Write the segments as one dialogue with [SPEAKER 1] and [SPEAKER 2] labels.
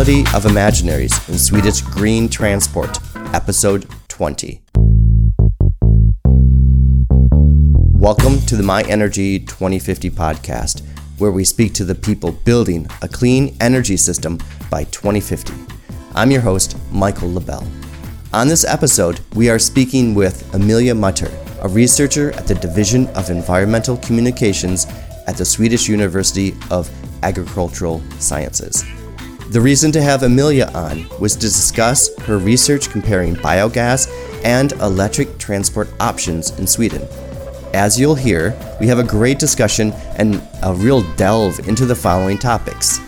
[SPEAKER 1] Of Imaginaries in Swedish Green Transport, Episode 20. Welcome to the My Energy 2050 podcast, where we speak to the people building a clean energy system by 2050. I'm your host, Michael LaBelle. On this episode, we are speaking with Amelia Mutter, a researcher at the Division of Environmental Communications at the Swedish University of Agricultural Sciences. The reason to have Amelia on was to discuss her research comparing biogas and electric transport options in Sweden. As you'll hear, we have a great discussion and a real delve into the following topics.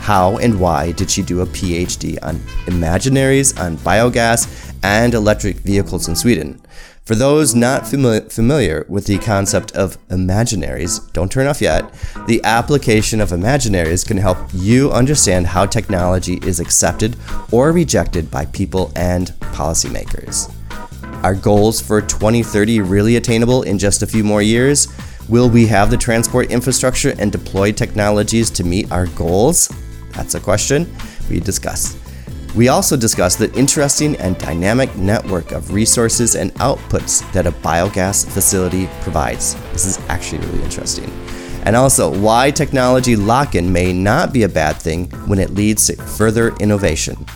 [SPEAKER 1] How and why did she do a PhD on imaginaries on biogas and electric vehicles in Sweden? For those not fami- familiar with the concept of imaginaries, don't turn off yet. The application of imaginaries can help you understand how technology is accepted or rejected by people and policymakers. Are goals for 2030 really attainable in just a few more years? Will we have the transport infrastructure and deployed technologies to meet our goals? That's a question we discuss. We also discuss the interesting and dynamic network of resources and outputs that a biogas facility provides. This is actually really interesting. And also, why technology lock in may not be a bad thing when it leads to further innovation.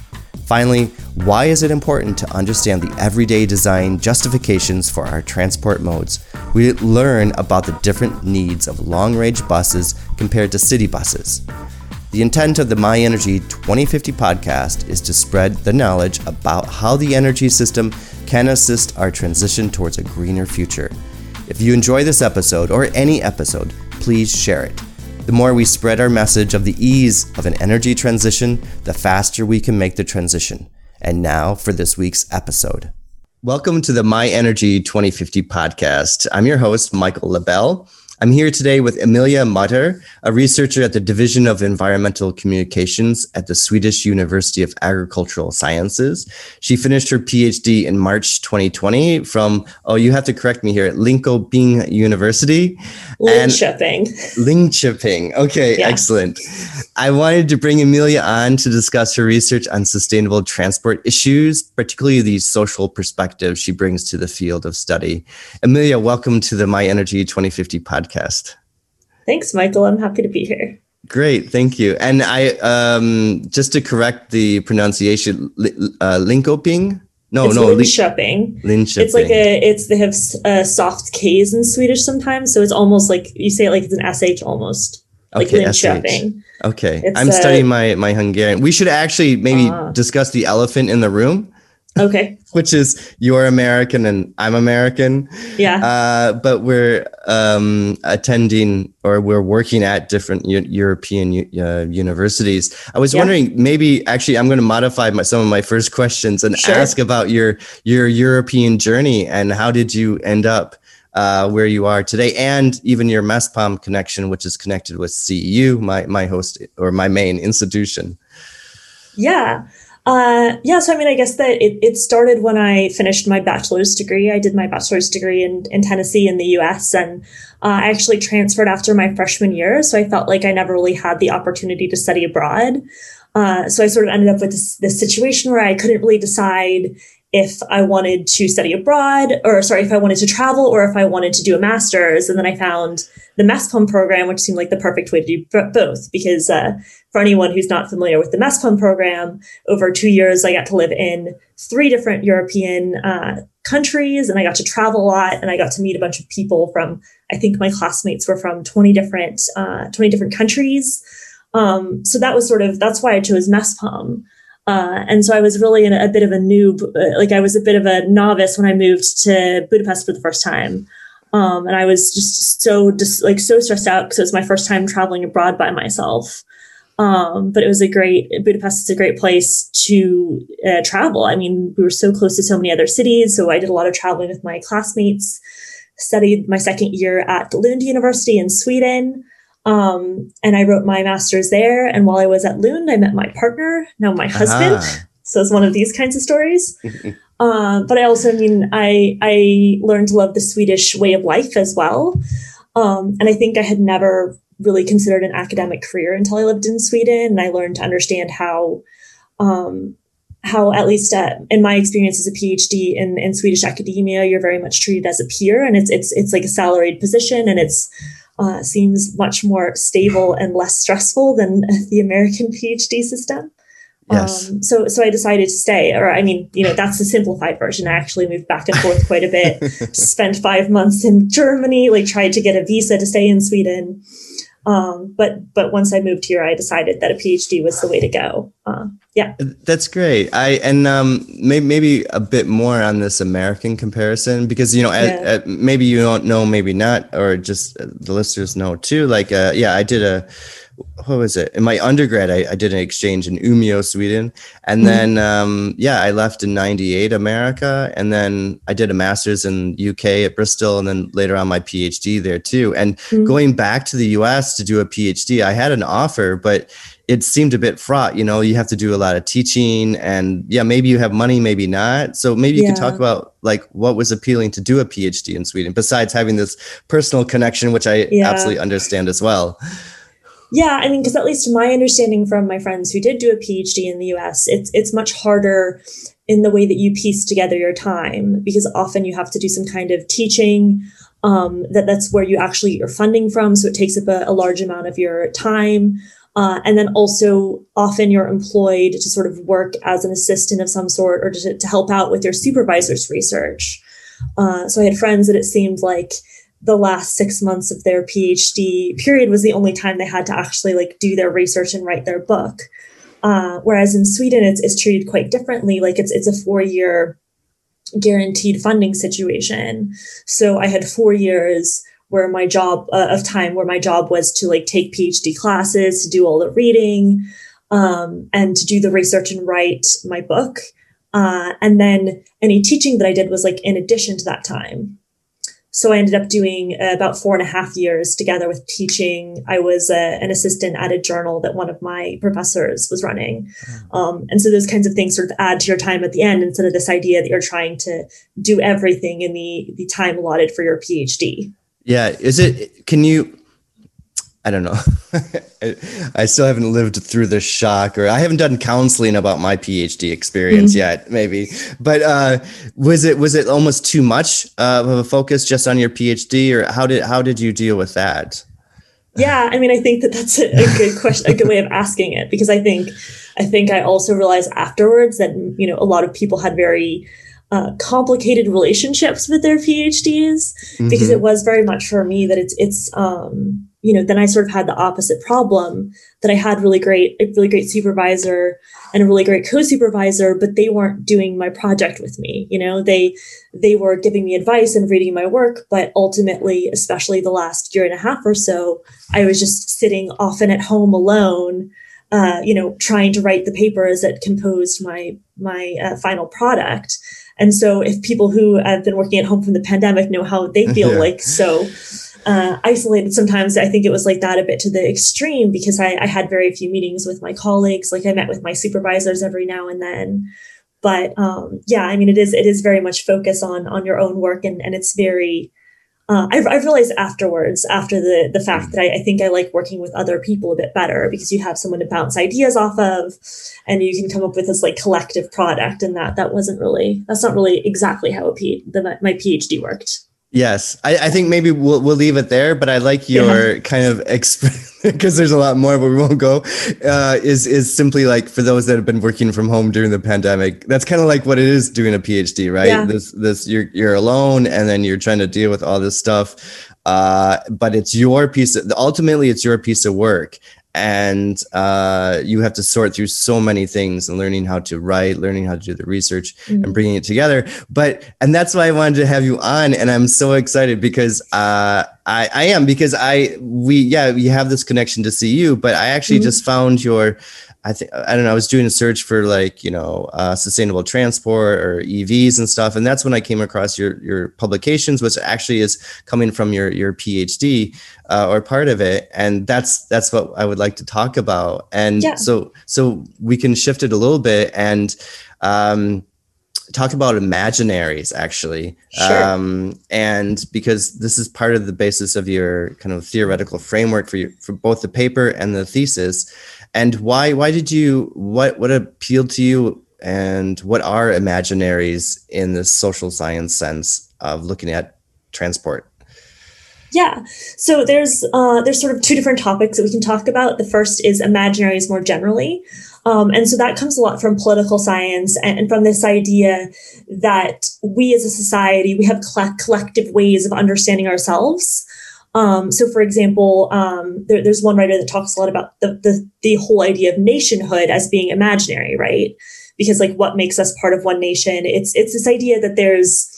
[SPEAKER 1] Finally, why is it important to understand the everyday design justifications for our transport modes? We learn about the different needs of long range buses compared to city buses. The intent of the My Energy 2050 podcast is to spread the knowledge about how the energy system can assist our transition towards a greener future. If you enjoy this episode or any episode, please share it. The more we spread our message of the ease of an energy transition, the faster we can make the transition. And now for this week's episode. Welcome to the My Energy 2050 podcast. I'm your host, Michael LaBelle. I'm here today with Amelia Mutter, a researcher at the Division of Environmental Communications at the Swedish University of Agricultural Sciences. She finished her PhD in March 2020 from, oh, you have to correct me here, Linköping University.
[SPEAKER 2] Linköping.
[SPEAKER 1] Linköping. Okay, yeah. excellent. I wanted to bring Amelia on to discuss her research on sustainable transport issues, particularly the social perspective she brings to the field of study. Amelia, welcome to the My Energy 2050 podcast podcast.
[SPEAKER 2] Thanks, Michael. I'm happy to be here.
[SPEAKER 1] Great, thank you. And I um, just to correct the pronunciation, uh, Linkoping.
[SPEAKER 2] No, it's no, Linköping. Linköping. It's like a, it's they have uh, soft K's in Swedish sometimes, so it's almost like you say it like it's an sh almost. Like
[SPEAKER 1] okay, Linköping. Okay, it's, I'm uh, studying my my Hungarian. We should actually maybe uh, discuss the elephant in the room.
[SPEAKER 2] Okay.
[SPEAKER 1] Which is you're American and I'm American.
[SPEAKER 2] Yeah.
[SPEAKER 1] Uh, but we're um, attending or we're working at different U- European u- uh, universities. I was yeah. wondering, maybe actually, I'm going to modify my, some of my first questions and sure. ask about your your European journey and how did you end up uh, where you are today, and even your MESPOM connection, which is connected with CEU, my my host or my main institution.
[SPEAKER 2] Yeah. Uh, yeah, so I mean, I guess that it, it started when I finished my bachelor's degree. I did my bachelor's degree in, in Tennessee in the US, and uh, I actually transferred after my freshman year. So I felt like I never really had the opportunity to study abroad. Uh, so I sort of ended up with this, this situation where I couldn't really decide if I wanted to study abroad, or sorry, if I wanted to travel, or if I wanted to do a master's. And then I found the MESPOM program, which seemed like the perfect way to do both. Because uh, for anyone who's not familiar with the MESPOM program, over two years I got to live in three different European uh, countries, and I got to travel a lot, and I got to meet a bunch of people from. I think my classmates were from twenty different uh, twenty different countries. Um, so that was sort of that's why I chose MESPOM. Uh, and so I was really a, a bit of a noob, uh, like I was a bit of a novice when I moved to Budapest for the first time. Um, and I was just so just like so stressed out because it was my first time traveling abroad by myself. Um, but it was a great Budapest is a great place to uh, travel. I mean, we were so close to so many other cities, so I did a lot of traveling with my classmates. Studied my second year at Lund University in Sweden. Um, and I wrote my master's there. And while I was at Lund, I met my partner, now my husband. Ah. So it's one of these kinds of stories. uh, but I also, I mean, I I learned to love the Swedish way of life as well. Um, and I think I had never really considered an academic career until I lived in Sweden, and I learned to understand how um, how at least uh, in my experience as a PhD in, in Swedish academia, you're very much treated as a peer, and it's it's it's like a salaried position, and it's uh, seems much more stable and less stressful than the American PhD system. Yes. Um, so so I decided to stay, or I mean, you know, that's the simplified version. I actually moved back and forth quite a bit. spent five months in Germany, like tried to get a visa to stay in Sweden. Um, but but once I moved here, I decided that a PhD was the way to go. Uh, yeah,
[SPEAKER 1] that's great. I and um, maybe maybe a bit more on this American comparison because you know yeah. at, at, maybe you don't know, maybe not, or just the listeners know too. Like uh, yeah, I did a what was it in my undergrad I, I did an exchange in Umeå Sweden and mm-hmm. then um, yeah I left in 98 America and then I did a master's in UK at Bristol and then later on my PhD there too and mm-hmm. going back to the US to do a PhD I had an offer but it seemed a bit fraught you know you have to do a lot of teaching and yeah maybe you have money maybe not so maybe you yeah. could talk about like what was appealing to do a phd in sweden besides having this personal connection which i yeah. absolutely understand as well
[SPEAKER 2] yeah, I mean, because at least my understanding from my friends who did do a PhD in the US, it's it's much harder in the way that you piece together your time because often you have to do some kind of teaching. Um, that that's where you actually get your funding from, so it takes up a, a large amount of your time. Uh, and then also often you're employed to sort of work as an assistant of some sort or to, to help out with your supervisor's research. Uh, so I had friends that it seemed like the last six months of their PhD period was the only time they had to actually like do their research and write their book. Uh, whereas in Sweden, it's, it's treated quite differently. Like it's it's a four year guaranteed funding situation. So I had four years where my job uh, of time where my job was to like take PhD classes, to do all the reading, um, and to do the research and write my book. Uh, and then any teaching that I did was like in addition to that time. So I ended up doing uh, about four and a half years together with teaching. I was uh, an assistant at a journal that one of my professors was running. Hmm. Um, and so those kinds of things sort of add to your time at the end instead of this idea that you're trying to do everything in the, the time allotted for your PhD.
[SPEAKER 1] Yeah. Is it, can you, I don't know. I still haven't lived through the shock, or I haven't done counseling about my PhD experience mm-hmm. yet. Maybe, but uh, was it was it almost too much uh, of a focus just on your PhD, or how did how did you deal with that?
[SPEAKER 2] Yeah, I mean, I think that that's a, a good question, a good way of asking it, because I think I think I also realized afterwards that you know a lot of people had very uh, complicated relationships with their PhDs mm-hmm. because it was very much for me that it's it's um, you know, then I sort of had the opposite problem that I had really great, a really great supervisor and a really great co-supervisor, but they weren't doing my project with me. You know, they, they were giving me advice and reading my work, but ultimately, especially the last year and a half or so, I was just sitting often at home alone, uh, you know, trying to write the papers that composed my, my uh, final product. And so if people who have been working at home from the pandemic know how they feel yeah. like, so, uh, isolated sometimes. I think it was like that a bit to the extreme because I, I had very few meetings with my colleagues. Like I met with my supervisors every now and then. But um, yeah, I mean, it is it is very much focus on on your own work, and and it's very. Uh, I've, I've realized afterwards, after the the fact that I, I think I like working with other people a bit better because you have someone to bounce ideas off of, and you can come up with this like collective product. And that that wasn't really that's not really exactly how a P, the, my PhD worked.
[SPEAKER 1] Yes, I, I, think maybe we'll we'll leave it there. But I like your yeah. kind of because there's a lot more, but we won't go. Uh, is is simply like for those that have been working from home during the pandemic. That's kind of like what it is doing a PhD, right? Yeah. This this you're you're alone, and then you're trying to deal with all this stuff. Uh, but it's your piece. Of, ultimately, it's your piece of work, and uh, you have to sort through so many things and learning how to write learning how to do the research mm-hmm. and bringing it together but and that's why i wanted to have you on and i'm so excited because uh, I, I am because i we yeah we have this connection to CEU but i actually mm-hmm. just found your I think I don't know. I was doing a search for like you know uh, sustainable transport or EVs and stuff, and that's when I came across your your publications, which actually is coming from your your PhD uh, or part of it, and that's that's what I would like to talk about. And yeah. so so we can shift it a little bit and. Um, talk about imaginaries actually.
[SPEAKER 2] Sure.
[SPEAKER 1] Um, and because this is part of the basis of your kind of theoretical framework for your, for both the paper and the thesis. And why why did you what what appealed to you and what are imaginaries in the social science sense of looking at transport?
[SPEAKER 2] Yeah. So there's uh, there's sort of two different topics that we can talk about. The first is imaginaries more generally. Um, and so that comes a lot from political science and, and from this idea that we as a society, we have collective ways of understanding ourselves. Um, so, for example, um, there, there's one writer that talks a lot about the, the, the whole idea of nationhood as being imaginary, right? Because like what makes us part of one nation? It's it's this idea that there's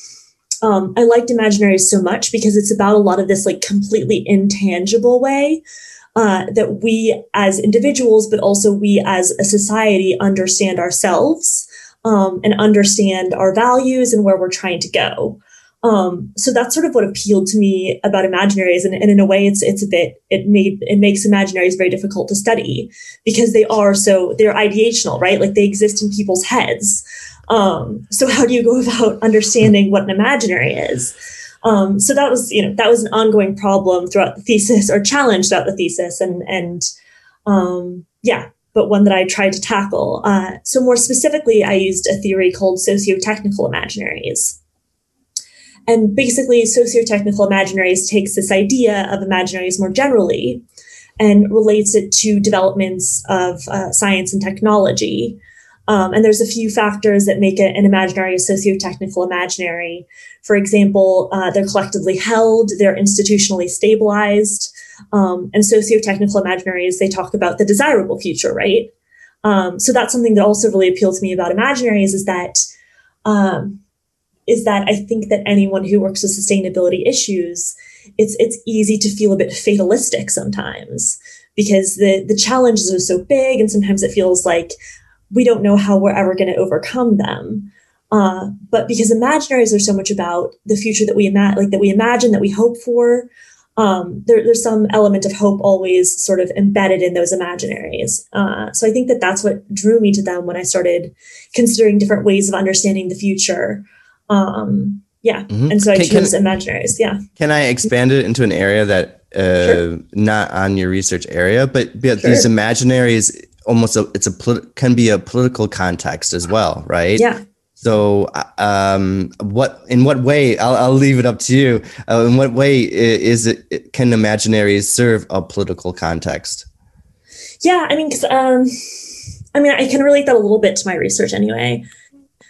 [SPEAKER 2] um, I liked imaginaries so much because it's about a lot of this like completely intangible way uh, that we as individuals, but also we as a society understand ourselves um, and understand our values and where we're trying to go. Um, so that's sort of what appealed to me about imaginaries, and, and, in a way, it's it's a bit it made it makes imaginaries very difficult to study because they are so they're ideational, right? Like they exist in people's heads. Um, so how do you go about understanding what an imaginary is? Um, so that was, you know, that was an ongoing problem throughout the thesis or challenge throughout the thesis. And, and, um, yeah, but one that I tried to tackle. Uh, so more specifically, I used a theory called socio-technical imaginaries. And basically, socio-technical imaginaries takes this idea of imaginaries more generally and relates it to developments of uh, science and technology. Um, and there's a few factors that make it an imaginary a socio-technical imaginary. For example, uh, they're collectively held, they're institutionally stabilized. Um, and socio-technical imaginaries, they talk about the desirable future, right? Um, so that's something that also really appealed to me about imaginaries is that um, is that I think that anyone who works with sustainability issues, it's it's easy to feel a bit fatalistic sometimes because the the challenges are so big, and sometimes it feels like we don't know how we're ever going to overcome them. Uh, but because imaginaries are so much about the future that we imagine, like that we imagine, that we hope for, um, there, there's some element of hope always sort of embedded in those imaginaries. Uh, so I think that that's what drew me to them when I started considering different ways of understanding the future. Um, yeah, mm-hmm. and so I can, chose can, imaginaries. Yeah.
[SPEAKER 1] Can I expand it into an area that uh, sure. not on your research area, but, but sure. these imaginaries almost a it's a can be a political context as well, right?
[SPEAKER 2] Yeah.
[SPEAKER 1] So, um, what in what way? I'll, I'll leave it up to you. Uh, in what way is it? Can imaginaries serve a political context?
[SPEAKER 2] Yeah, I mean, because um, I mean, I can relate that a little bit to my research anyway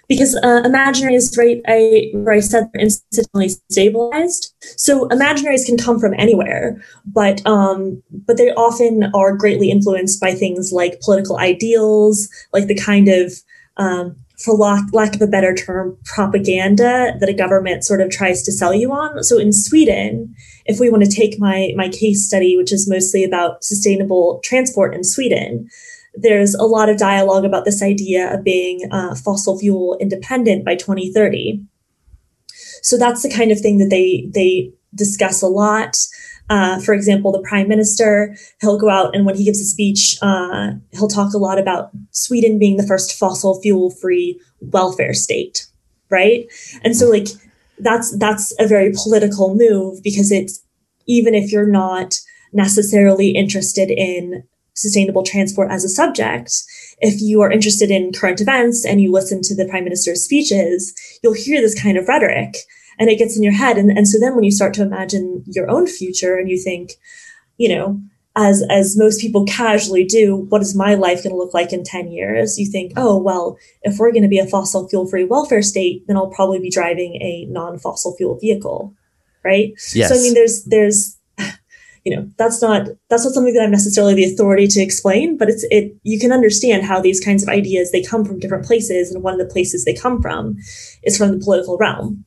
[SPEAKER 2] because uh, imaginaries, right? I where I said they're institutionally stabilized. So imaginaries can come from anywhere, but um, but they often are greatly influenced by things like political ideals, like the kind of um, for lack, lack of a better term, propaganda that a government sort of tries to sell you on. So in Sweden, if we want to take my my case study, which is mostly about sustainable transport in Sweden, there's a lot of dialogue about this idea of being uh, fossil fuel independent by 2030. So that's the kind of thing that they they discuss a lot. Uh, for example, the prime minister, he'll go out and when he gives a speech, uh, he'll talk a lot about Sweden being the first fossil fuel free welfare state, right? And so, like, that's that's a very political move because it's even if you're not necessarily interested in sustainable transport as a subject, if you are interested in current events and you listen to the prime minister's speeches, you'll hear this kind of rhetoric and it gets in your head. And, and so then when you start to imagine your own future and you think, you know, as as most people casually do, what is my life going to look like in 10 years? You think, oh, well, if we're going to be a fossil fuel free welfare state, then I'll probably be driving a non-fossil fuel vehicle. Right.
[SPEAKER 1] Yes.
[SPEAKER 2] So I mean there's there's you know that's not that's not something that i'm necessarily the authority to explain but it's it you can understand how these kinds of ideas they come from different places and one of the places they come from is from the political realm.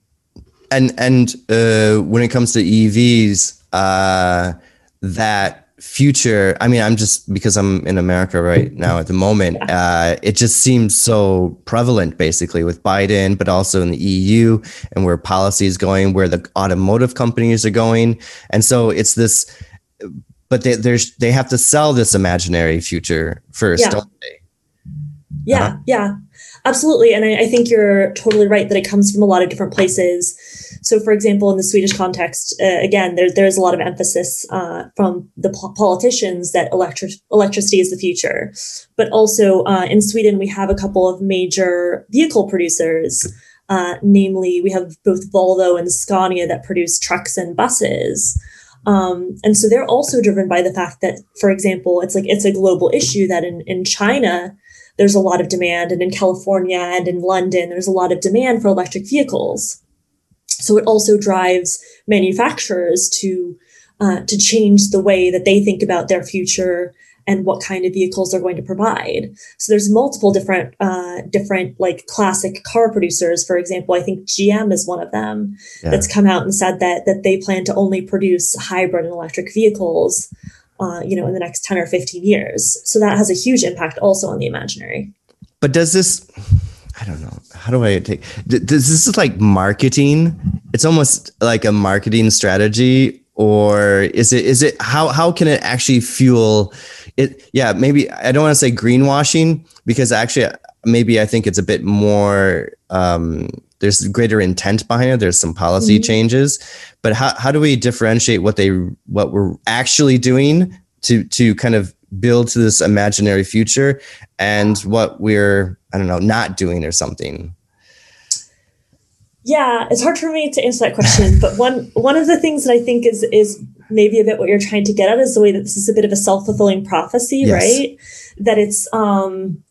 [SPEAKER 1] And and uh, when it comes to evs uh, that future i mean i'm just because i'm in america right now at the moment uh, it just seems so prevalent basically with biden but also in the eu and where policy is going where the automotive companies are going and so it's this but they there's they have to sell this imaginary future first
[SPEAKER 2] yeah.
[SPEAKER 1] don't they
[SPEAKER 2] yeah uh-huh. yeah Absolutely. And I, I, think you're totally right that it comes from a lot of different places. So, for example, in the Swedish context, uh, again, there, there's a lot of emphasis uh, from the po- politicians that electric- electricity is the future. But also uh, in Sweden, we have a couple of major vehicle producers. Uh, namely, we have both Volvo and Scania that produce trucks and buses. Um, and so they're also driven by the fact that, for example, it's like it's a global issue that in, in China, there's a lot of demand, and in California and in London, there's a lot of demand for electric vehicles. So it also drives manufacturers to uh, to change the way that they think about their future and what kind of vehicles they're going to provide. So there's multiple different uh, different like classic car producers. For example, I think GM is one of them yeah. that's come out and said that that they plan to only produce hybrid and electric vehicles uh, you know, in the next 10 or 15 years. So that has a huge impact also on the imaginary.
[SPEAKER 1] But does this, I don't know, how do I take, does this is like marketing? It's almost like a marketing strategy or is it, is it, how, how can it actually fuel it? Yeah, maybe I don't want to say greenwashing because actually maybe I think it's a bit more, um, there's greater intent behind it. There's some policy mm-hmm. changes, but how, how do we differentiate what they what we're actually doing to to kind of build to this imaginary future and what we're I don't know not doing or something?
[SPEAKER 2] Yeah, it's hard for me to answer that question, but one one of the things that I think is is maybe a bit what you're trying to get at is the way that this is a bit of a self fulfilling prophecy, yes. right? That it's um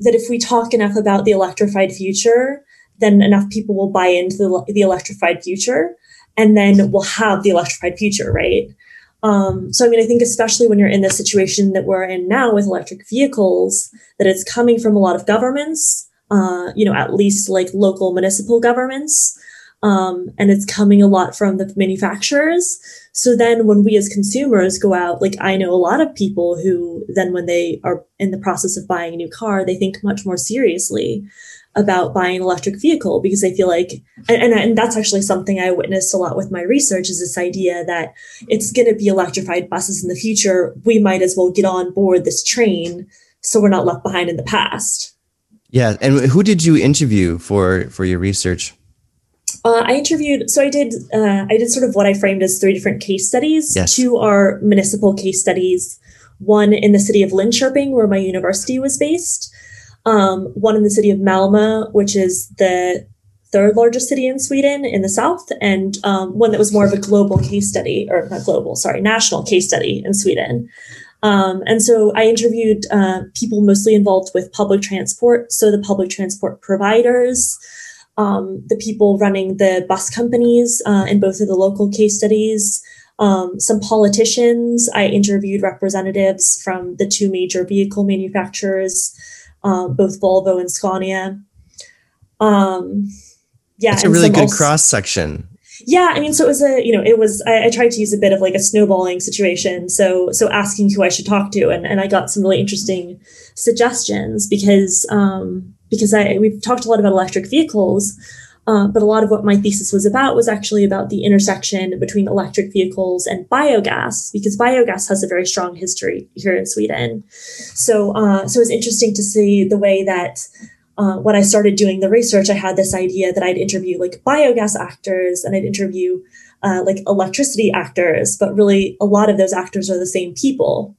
[SPEAKER 2] that if we talk enough about the electrified future, then enough people will buy into the, the electrified future and then we'll have the electrified future, right? Um, so, I mean, I think especially when you're in the situation that we're in now with electric vehicles, that it's coming from a lot of governments, uh, you know, at least like local municipal governments, um, and it's coming a lot from the manufacturers. So then when we as consumers go out, like I know a lot of people who then when they are in the process of buying a new car, they think much more seriously about buying an electric vehicle because they feel like, and, and, and, that's actually something I witnessed a lot with my research is this idea that it's going to be electrified buses in the future. We might as well get on board this train so we're not left behind in the past.
[SPEAKER 1] Yeah. And who did you interview for, for your research?
[SPEAKER 2] Uh, I interviewed, so I did, uh, I did sort of what I framed as three different case studies.
[SPEAKER 1] Yes.
[SPEAKER 2] Two are municipal case studies, one in the city of Linköping, where my university was based, um, one in the city of Malmo, which is the third largest city in Sweden in the south, and um, one that was more of a global case study, or not global, sorry, national case study in Sweden. Um, and so I interviewed uh, people mostly involved with public transport, so the public transport providers, um, the people running the bus companies uh, in both of the local case studies, um, some politicians. I interviewed representatives from the two major vehicle manufacturers, uh, both Volvo and Scania. Um, yeah,
[SPEAKER 1] it's a really good cross section.
[SPEAKER 2] Yeah, I mean, so it was a you know it was I, I, tried to use a bit of like a snowballing situation. So so asking who I should talk to, and and I got some really interesting suggestions because um, because I we've talked a lot about electric vehicles, uh, but a lot of what my thesis was about was actually about the intersection between electric vehicles and biogas, because biogas has a very strong history here in Sweden. So, uh, so it was interesting to see the way that uh, when I started doing the research, I had this idea that I'd interview like biogas actors and I'd interview uh, like electricity actors, but really a lot of those actors are the same people.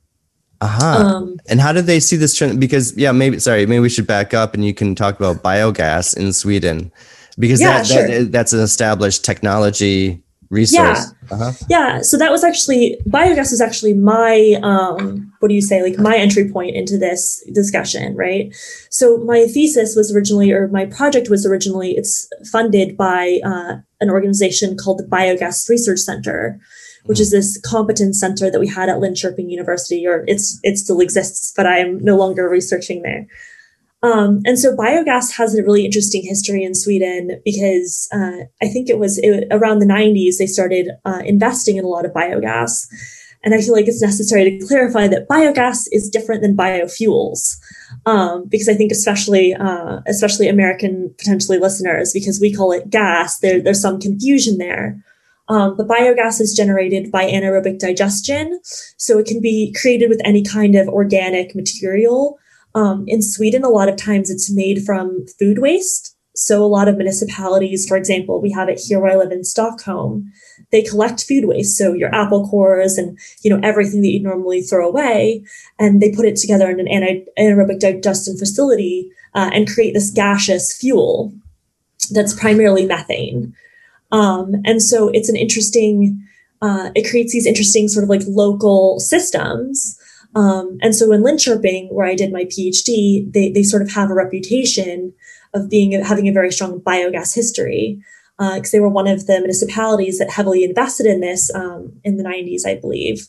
[SPEAKER 1] Uh-huh. Um, and how did they see this trend? Because yeah, maybe sorry, maybe we should back up and you can talk about biogas in Sweden because yeah, that, sure. that, that's an established technology resource.
[SPEAKER 2] Yeah. Uh-huh. Yeah. So that was actually biogas is actually my um, what do you say like my entry point into this discussion, right? So my thesis was originally, or my project was originally, it's funded by uh, an organization called the Biogas Research Center, which is mm-hmm. this competence center that we had at Linköping University, or it's it still exists, but I am no longer researching there. Um, and so biogas has a really interesting history in Sweden because uh, I think it was it, around the 90s they started uh, investing in a lot of biogas. And I feel like it's necessary to clarify that biogas is different than biofuels, um, because I think especially uh, especially American potentially listeners, because we call it gas, there, there's some confusion there. Um, but biogas is generated by anaerobic digestion, so it can be created with any kind of organic material Um, in Sweden, a lot of times it's made from food waste. So a lot of municipalities, for example, we have it here where I live in Stockholm. They collect food waste, so your apple cores and you know everything that you normally throw away, and they put it together in an anaerobic digestion facility uh, and create this gaseous fuel that's primarily methane. Um, and so it's an interesting. Uh, it creates these interesting sort of like local systems um, and so in Linköping, where I did my PhD, they, they sort of have a reputation of being having a very strong biogas history because uh, they were one of the municipalities that heavily invested in this um, in the 90s, I believe,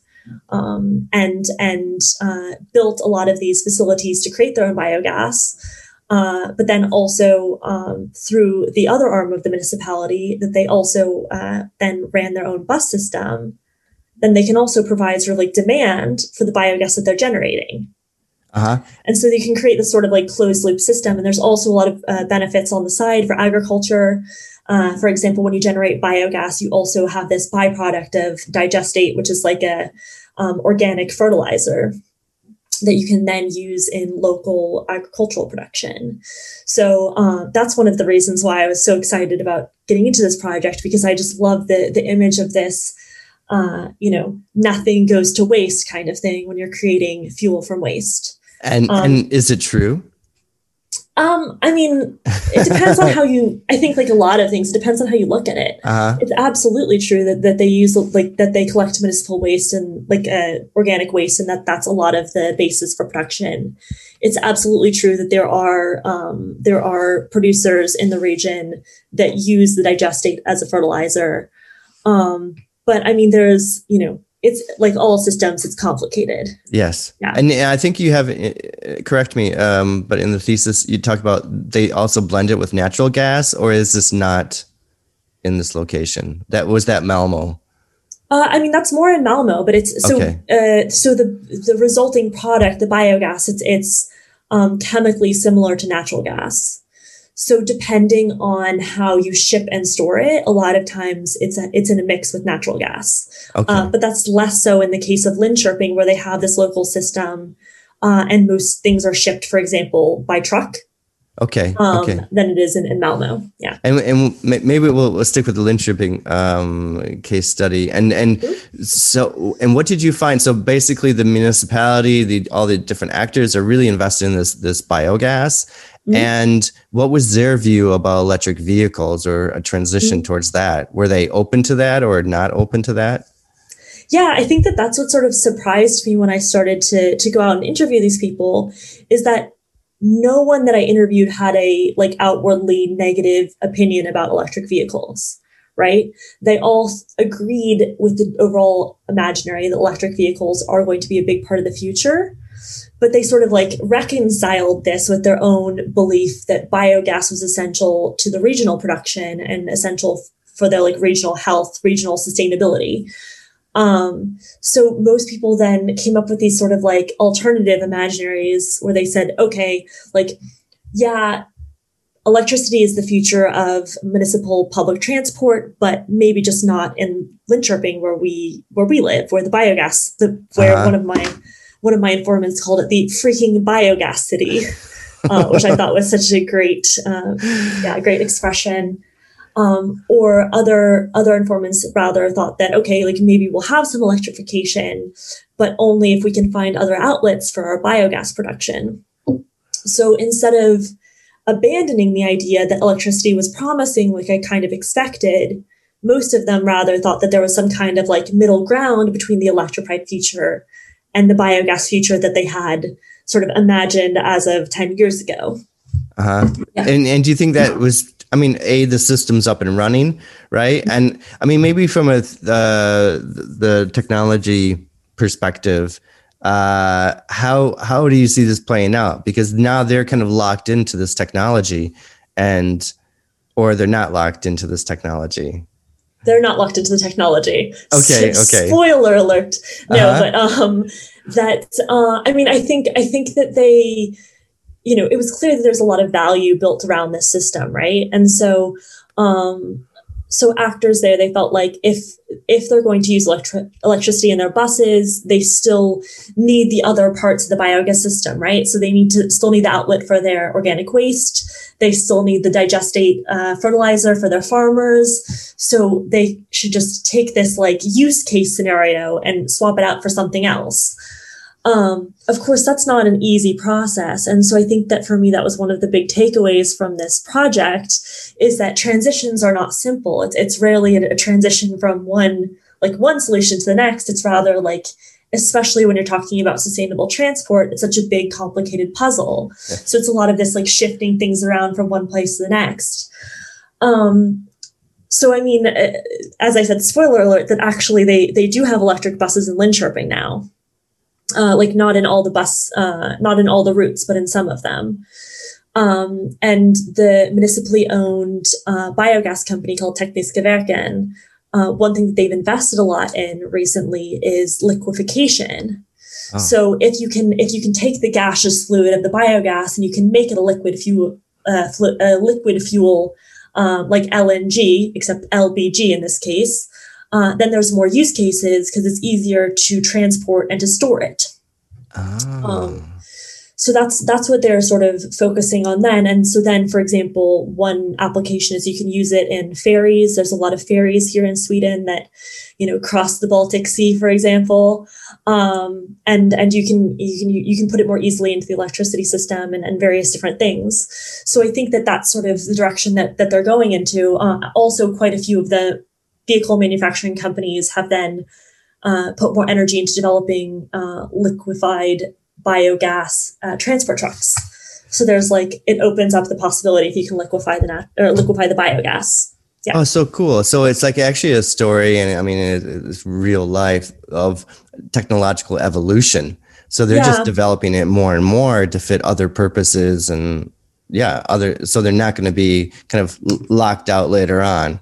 [SPEAKER 2] um, and and uh, built a lot of these facilities to create their own biogas. Uh, but then also um, through the other arm of the municipality, that they also uh, then ran their own bus system then they can also provide sort of like demand for the biogas that they're generating. Uh-huh. And so they can create this sort of like closed loop system. And there's also a lot of uh, benefits on the side for agriculture. Uh, for example, when you generate biogas, you also have this byproduct of digestate, which is like a um, organic fertilizer that you can then use in local agricultural production. So uh, that's one of the reasons why I was so excited about getting into this project because I just love the the image of this uh, you know, nothing goes to waste kind of thing when you're creating fuel from waste.
[SPEAKER 1] And um, and is it true?
[SPEAKER 2] Um, I mean, it depends on how you. I think like a lot of things, it depends on how you look at it. Uh-huh. It's absolutely true that that they use like that they collect municipal waste and like uh, organic waste, and that that's a lot of the basis for production. It's absolutely true that there are um, there are producers in the region that use the digestate as a fertilizer. Um, but I mean, there's, you know, it's like all systems, it's complicated.
[SPEAKER 1] Yes. Yeah. And I think you have, uh, correct me, um, but in the thesis, you talk about they also blend it with natural gas, or is this not in this location? That was that Malmo.
[SPEAKER 2] Uh, I mean, that's more in Malmo, but it's so, okay. uh, so the, the resulting product, the biogas, it's, it's, um, chemically similar to natural gas. So depending on how you ship and store it, a lot of times it's a, it's in a mix with natural gas. Okay. Uh, but that's less so in the case of Linköping, where they have this local system, uh, and most things are shipped, for example, by truck.
[SPEAKER 1] Okay.
[SPEAKER 2] Um,
[SPEAKER 1] okay.
[SPEAKER 2] Than it is in, in Malmo. Yeah.
[SPEAKER 1] And and maybe we'll, we'll stick with the Linköping um, case study. And and mm-hmm. so and what did you find? So basically, the municipality, the all the different actors are really invested in this this biogas, Mm-hmm. And what was their view about electric vehicles or a transition mm-hmm. towards that? Were they open to that or not open to that?
[SPEAKER 2] Yeah, I think that that's what sort of surprised me when I started to to go out and interview these people is that no one that I interviewed had a like outwardly negative opinion about electric vehicles, right? They all agreed with the overall imaginary that electric vehicles are going to be a big part of the future but they sort of like reconciled this with their own belief that biogas was essential to the regional production and essential for their like regional health, regional sustainability. Um, so most people then came up with these sort of like alternative imaginaries where they said, okay, like, yeah, electricity is the future of municipal public transport, but maybe just not in Linköping where we where we live, where the biogas, the where uh-huh. one of my one of my informants called it the freaking biogas city, uh, which I thought was such a great, uh, yeah, great expression. Um, or other other informants rather thought that okay, like maybe we'll have some electrification, but only if we can find other outlets for our biogas production. So instead of abandoning the idea that electricity was promising, like I kind of expected, most of them rather thought that there was some kind of like middle ground between the electrified future and the biogas future that they had sort of imagined as of 10 years ago.
[SPEAKER 1] Uh-huh. Yeah. And, and do you think that was, I mean, A, the system's up and running, right? And I mean, maybe from a, uh, the technology perspective, uh, how, how do you see this playing out? Because now they're kind of locked into this technology and, or they're not locked into this technology
[SPEAKER 2] they're not locked into the technology.
[SPEAKER 1] Okay, so, okay.
[SPEAKER 2] Spoiler alert. No, uh-huh. but um that uh I mean I think I think that they you know, it was clear that there's a lot of value built around this system, right? And so um so actors there they felt like if if they're going to use electri- electricity in their buses they still need the other parts of the biogas system right? So they need to still need the outlet for their organic waste. They still need the digestate uh, fertilizer for their farmers. So they should just take this like use case scenario and swap it out for something else um, of course, that's not an easy process. And so I think that for me, that was one of the big takeaways from this project is that transitions are not simple. It's, it's rarely a, transition from one, like one solution to the next. It's rather like, especially when you're talking about sustainable transport, it's such a big, complicated puzzle. Yeah. So it's a lot of this like shifting things around from one place to the next. Um, so I mean, uh, as I said, spoiler alert, that actually they they do have electric buses in Linköping now uh, like not in all the bus, uh, not in all the routes, but in some of them. Um, and the municipally owned uh, biogas company called Tekniska Verken, uh, one thing that they've invested a lot in recently is liquefaction. Oh. So if you can if you can take the gaseous fluid of the biogas and you can make it a liquid fuel, uh, flu- a liquid fuel um, like LNG, except LBG in this case, uh, then there's more use cases because it's easier to transport and to store it. Oh. Um, so that's that's what they're sort of focusing on then. And so then, for example, one application is you can use it in ferries. There's a lot of ferries here in Sweden that, you know, cross the Baltic Sea, for example, um, and and you can you can you can put it more easily into the electricity system and, and various different things. So I think that that's sort of the direction that that they're going into. Uh, also, quite a few of the vehicle manufacturing companies have then uh, put more energy into developing uh, liquefied biogas uh, transport trucks. So there's like it opens up the possibility if you can liquefy the nat- or liquefy the biogas.
[SPEAKER 1] Yeah. Oh, so cool. So it's like actually a story, and I mean, it's real life of technological evolution. So they're yeah. just developing it more and more to fit other purposes, and yeah, other. So they're not going to be kind of locked out later on.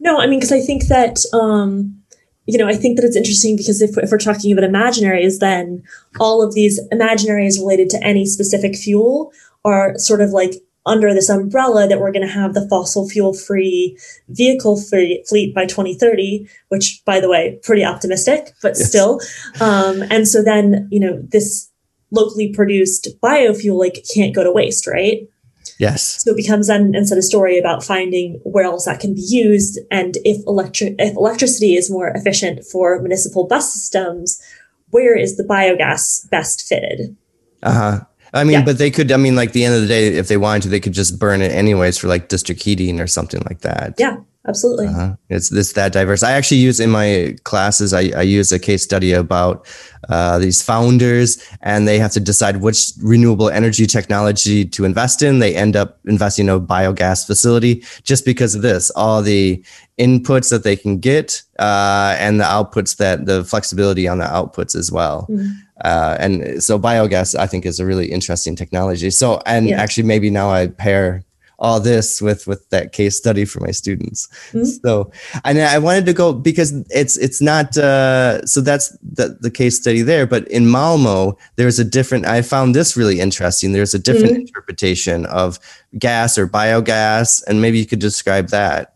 [SPEAKER 2] No, I mean, because I think that, um, you know, I think that it's interesting because if, if we're talking about imaginaries, then all of these imaginaries related to any specific fuel are sort of like under this umbrella that we're going to have the fossil fuel free vehicle free fleet by 2030, which by the way, pretty optimistic, but yes. still. Um, and so then, you know, this locally produced biofuel like can't go to waste, right?
[SPEAKER 1] Yes.
[SPEAKER 2] So it becomes then instead a story about finding where else that can be used and if electric if electricity is more efficient for municipal bus systems, where is the biogas best fitted?
[SPEAKER 1] Uh-huh. I mean, yeah. but they could I mean like the end of the day, if they wanted to, they could just burn it anyways for like district heating or something like that.
[SPEAKER 2] Yeah absolutely. Uh-huh.
[SPEAKER 1] It's this that diverse. I actually use in my classes. I, I use a case study about uh, these founders, and they have to decide which renewable energy technology to invest in. They end up investing in a biogas facility just because of this. All the inputs that they can get, uh, and the outputs that the flexibility on the outputs as well. Mm-hmm. Uh, and so biogas, I think, is a really interesting technology. So, and yeah. actually, maybe now I pair all this with with that case study for my students. Mm-hmm. So, and I wanted to go because it's it's not uh, so that's the the case study there, but in Malmo there's a different. I found this really interesting. There's a different mm-hmm. interpretation of gas or biogas, and maybe you could describe that.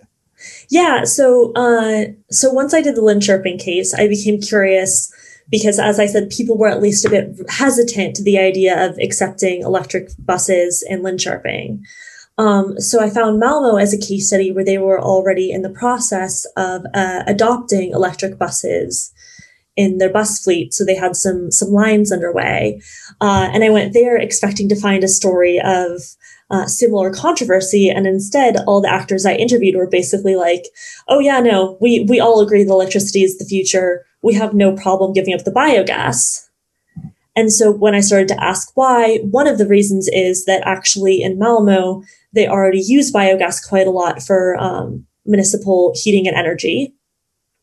[SPEAKER 2] Yeah. So, uh, so once I did the Linköping case, I became curious because as I said, people were at least a bit hesitant to the idea of accepting electric buses in Linköping. Um, so I found Malmo as a case study where they were already in the process of uh, adopting electric buses in their bus fleet. So they had some some lines underway, uh, and I went there expecting to find a story of uh, similar controversy, and instead, all the actors I interviewed were basically like, "Oh yeah, no, we we all agree that electricity is the future. We have no problem giving up the biogas." And so when I started to ask why, one of the reasons is that actually in Malmo, they already use biogas quite a lot for um, municipal heating and energy.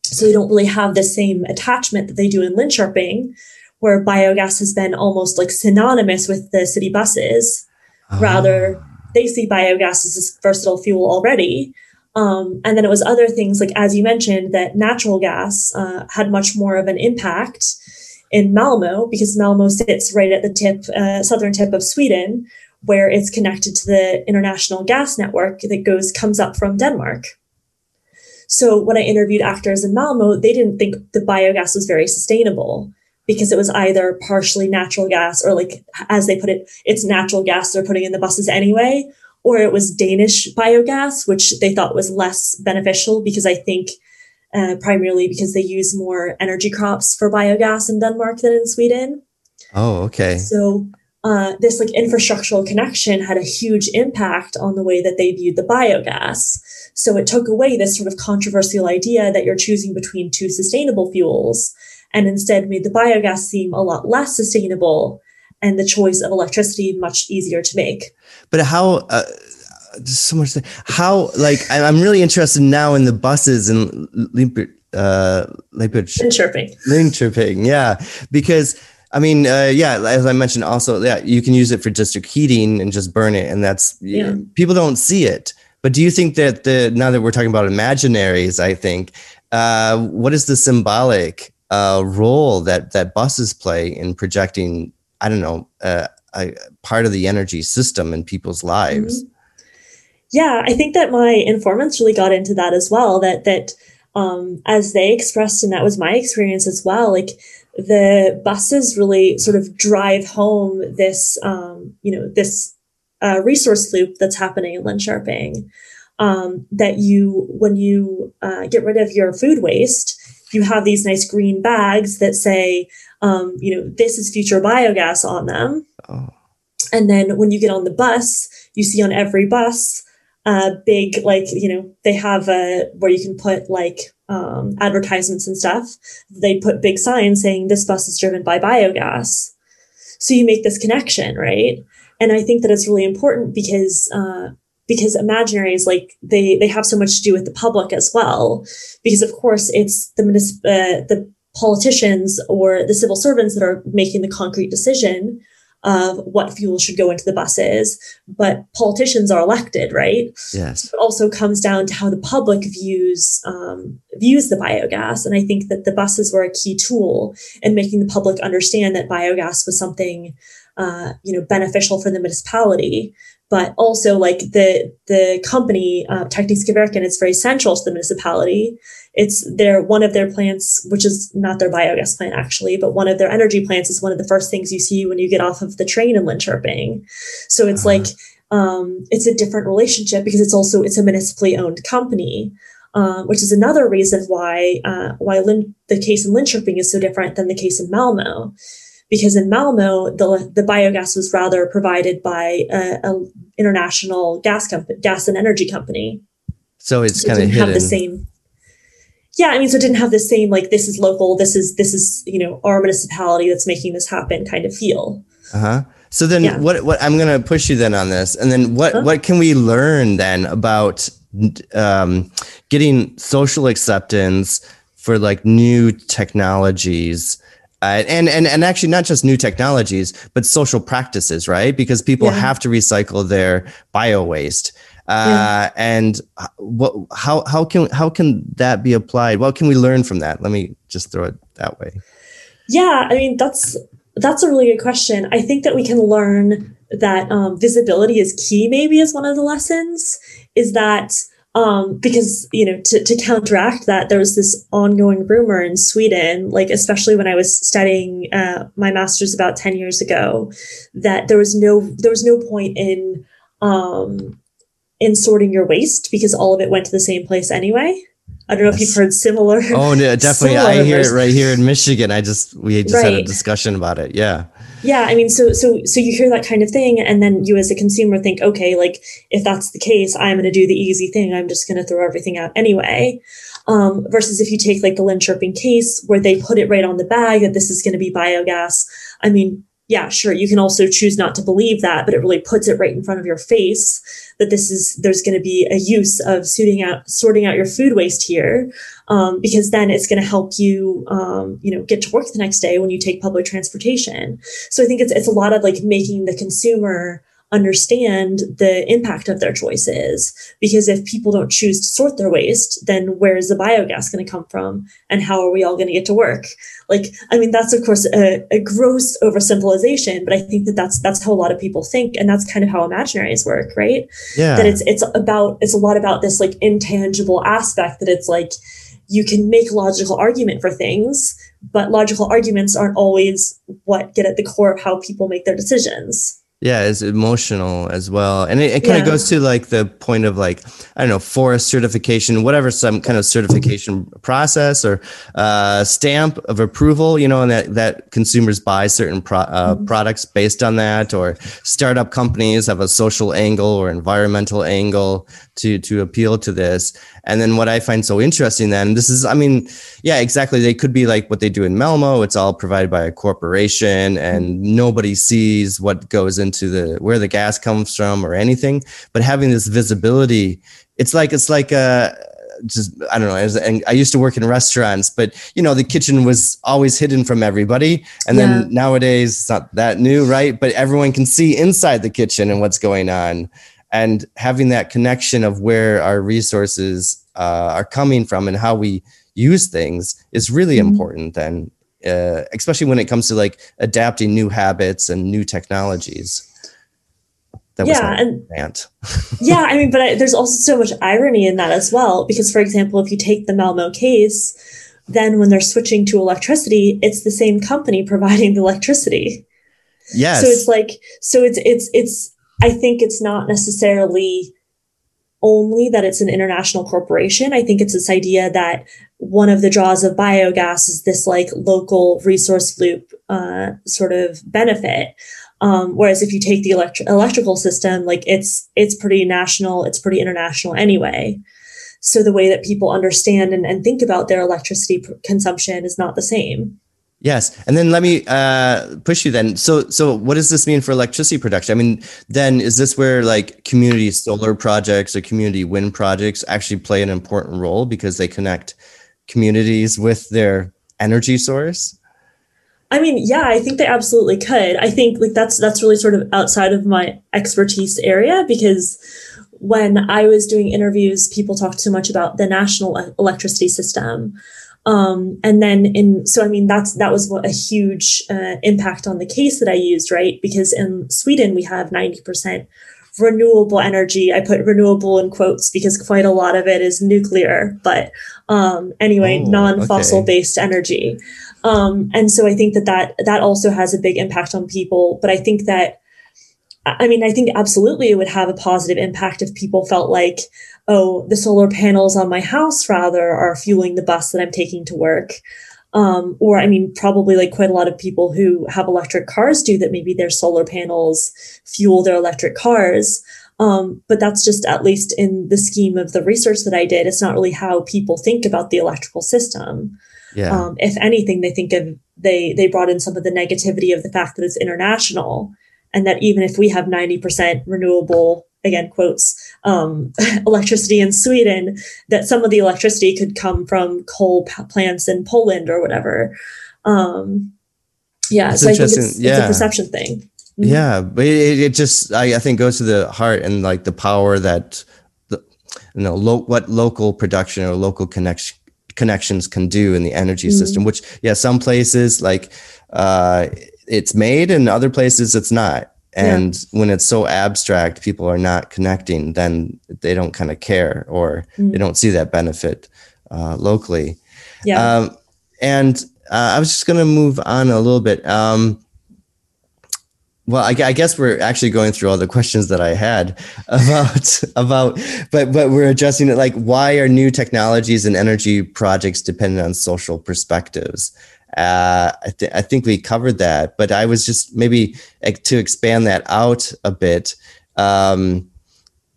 [SPEAKER 2] So they don't really have the same attachment that they do in Linköping, where biogas has been almost like synonymous with the city buses. Oh. Rather, they see biogas as this versatile fuel already. Um, and then it was other things like, as you mentioned, that natural gas uh, had much more of an impact in Malmo because Malmo sits right at the tip, uh, southern tip of Sweden, where it's connected to the international gas network that goes comes up from Denmark. So when I interviewed actors in Malmo, they didn't think the biogas was very sustainable because it was either partially natural gas or like as they put it, it's natural gas they're putting in the buses anyway, or it was Danish biogas, which they thought was less beneficial because I think uh, primarily because they use more energy crops for biogas in Denmark than in Sweden.
[SPEAKER 1] Oh, okay.
[SPEAKER 2] So uh, this like infrastructural connection had a huge impact on the way that they viewed the biogas. So it took away this sort of controversial idea that you're choosing between two sustainable fuels and instead made the biogas seem a lot less sustainable and the choice of electricity much easier to make.
[SPEAKER 1] But how, uh, so much, how, like, I'm really interested now in the buses and uh,
[SPEAKER 2] Linköping.
[SPEAKER 1] Linköping, yeah, because I mean, uh, yeah, as I mentioned, also, yeah, you can use it for district heating and just burn it, and that's yeah. people don't see it. But do you think that the now that we're talking about imaginaries, I think, uh, what is the symbolic uh, role that that buses play in projecting? I don't know, uh, a part of the energy system in people's lives. Mm-hmm.
[SPEAKER 2] Yeah, I think that my informants really got into that as well. That that um, as they expressed, and that was my experience as well. Like the buses really sort of drive home this, um, you know, this uh, resource loop that's happening in Linköping. Um, that you, when you uh, get rid of your food waste, you have these nice green bags that say, um, you know, this is future biogas on them. Oh. And then when you get on the bus, you see on every bus, uh, big, like, you know, they have a, where you can put like um, advertisements and stuff, they put big signs saying this bus is driven by biogas. So you make this connection, right? And I think that it's really important because uh, because imaginaries like they they have so much to do with the public as well. Because of course it's the uh, the politicians or the civil servants that are making the concrete decision of what fuel should go into the buses, but politicians are elected, right?
[SPEAKER 1] Yes.
[SPEAKER 2] It also comes down to how the public views um, views the biogas, and I think that the buses were a key tool in making the public understand that biogas was something, uh, you know, beneficial for the municipality. But also, like the the company uh, Tekniska Verken, it's very central to the municipality it's their one of their plants, which is not their biogas plant actually, but one of their energy plants is one of the first things you see when you get off of the train in Linköping. So it's uh-huh. like um, it's a different relationship because it's also it's a municipally owned company. Um, which is another reason why uh, why Lin- the case in Linköping is so different than the case in Malmo, because in Malmo the the biogas was rather provided by a, a international gas company, gas and energy company.
[SPEAKER 1] So it's so kind of hidden. Have
[SPEAKER 2] the same yeah, I mean, so it didn't have the same like this is local, this is this is you know our municipality that's making this happen kind of feel.
[SPEAKER 1] Uh huh. So then, yeah. what what I'm gonna push you then on this, and then what huh? what can we learn then about um, getting social acceptance for like new technologies? Uh, and and and actually not just new technologies but social practices right? Because people yeah. have to recycle their bio waste. Uh, and what how how can how can that be applied? What can we learn from that? Let me just throw it that way.
[SPEAKER 2] Yeah i mean that's that's a really good question. I think that we can learn that um, visibility is key maybe as one of the lessons is that um, because you know to, to counteract that there was this ongoing rumor in sweden like especially when i was studying uh, my master's about 10 years ago that there was no there was no point in um, in sorting your waste because all of it went to the same place anyway. I don't know if you've heard similar.
[SPEAKER 1] Oh, no, definitely. I hear it right here in Michigan. I just we just right. had a discussion about it. Yeah.
[SPEAKER 2] Yeah, I mean, so so so you hear that kind of thing, and then you as a consumer think, okay, like if that's the case, I'm going to do the easy thing. I'm just going to throw everything out anyway. Um, versus if you take like the Linköping case where they put it right on the bag that this is going to be biogas. I mean, yeah, sure, you can also choose not to believe that, but it really puts it right in front of your face that this is there's going to be a use of sorting out sorting out your food waste here, um, because then it's going to help you, um, you know, get to work the next day when you take public transportation. So I think it's it's a lot of like making the consumer understand the impact of their choices. Because if people don't choose to sort their waste, then where's the biogas going to come from? And how are we all going to get to work? Like, I mean, that's of course a, a gross oversimplification, but I think that that's, that's how a lot of people think. And that's kind of how imaginaries work, right?
[SPEAKER 1] Yeah.
[SPEAKER 2] That it's, it's about, it's a lot about this like intangible aspect that it's like, you can make logical argument for things, but logical arguments aren't always what get at the core of how people make their decisions
[SPEAKER 1] yeah it's emotional as well and it, it kind of yeah. goes to like the point of like i don't know forest certification whatever some kind of certification process or uh, stamp of approval you know and that that consumers buy certain pro- uh, mm-hmm. products based on that or startup companies have a social angle or environmental angle to to appeal to this and then what I find so interesting then, this is, I mean, yeah, exactly. They could be like what they do in Malmo. It's all provided by a corporation and nobody sees what goes into the, where the gas comes from or anything. But having this visibility, it's like, it's like, uh, just I don't know. I, was, I used to work in restaurants, but you know the kitchen was always hidden from everybody. And yeah. then nowadays it's not that new, right? But everyone can see inside the kitchen and what's going on and having that connection of where our resources uh, are coming from and how we use things is really mm-hmm. important then uh, especially when it comes to like adapting new habits and new technologies
[SPEAKER 2] that yeah, and yeah, I mean, but I, there's also so much irony in that as well. Because, for example, if you take the Malmo case, then when they're switching to electricity, it's the same company providing the electricity.
[SPEAKER 1] Yes.
[SPEAKER 2] So it's like, so it's it's it's I think it's not necessarily only that it's an international corporation. I think it's this idea that one of the draws of biogas is this like local resource loop uh, sort of benefit. Um, whereas if you take the elect- electrical system, like it's it's pretty national, it's pretty international anyway. So the way that people understand and, and think about their electricity consumption is not the same.
[SPEAKER 1] Yes, and then let me uh, push you. Then, so so what does this mean for electricity production? I mean, then is this where like community solar projects or community wind projects actually play an important role because they connect communities with their energy source?
[SPEAKER 2] I mean, yeah, I think they absolutely could. I think like that's that's really sort of outside of my expertise area because when I was doing interviews, people talked so much about the national electricity system. Um, and then in, so I mean, that's, that was a huge uh, impact on the case that I used, right? Because in Sweden, we have 90% renewable energy. I put renewable in quotes because quite a lot of it is nuclear, but um, anyway, oh, non-fossil okay. based energy. Um, and so I think that, that that also has a big impact on people. But I think that, I mean, I think absolutely it would have a positive impact if people felt like, oh, the solar panels on my house rather are fueling the bus that I'm taking to work. Um, or I mean, probably like quite a lot of people who have electric cars do that. Maybe their solar panels fuel their electric cars. Um, but that's just at least in the scheme of the research that I did. It's not really how people think about the electrical system.
[SPEAKER 1] Yeah. Um,
[SPEAKER 2] if anything, they think of they they brought in some of the negativity of the fact that it's international, and that even if we have ninety percent renewable again quotes um, electricity in Sweden that some of the electricity could come from coal p- plants in Poland or whatever. Um, yeah, That's so I think it's, yeah. it's, a perception thing.
[SPEAKER 1] Mm-hmm. Yeah, but it, it just I, I, think goes to the heart and like the power that the you know lo- what local production or local connection connections can do in the energy mm-hmm. system. Which yeah, some places like uh, it's made and other places it's not and yeah. when it's so abstract people are not connecting then they don't kind of care or mm. they don't see that benefit uh, locally
[SPEAKER 2] yeah um,
[SPEAKER 1] and uh, i was just going to move on a little bit um, well I, I, guess we're actually going through all the questions that i had about about but but we're addressing it like why are new technologies and energy projects dependent on social perspectives uh, I, th- I, think we covered that, but I was just maybe to expand that out a bit. Um,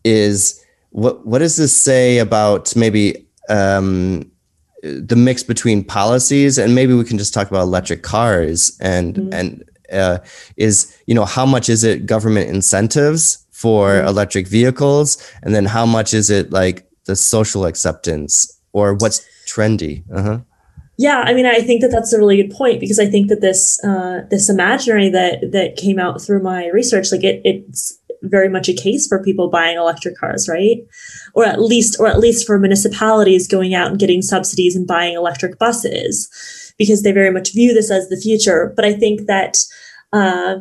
[SPEAKER 1] is what what does this say about maybe um, the mix between policies and maybe we can just talk about electric cars and mm-hmm. and uh, is you know how much is it government incentives for mm-hmm. electric vehicles and then how much is it like the social acceptance or what's trendy uh-huh
[SPEAKER 2] yeah, I mean, I think that that's a really good point because I think that this uh, this imaginary that that came out through my research, like it, it's very much a case for people buying electric cars, right? Or at least, or at least for municipalities going out and getting subsidies and buying electric buses, because they very much view this as the future. But I think that, uh,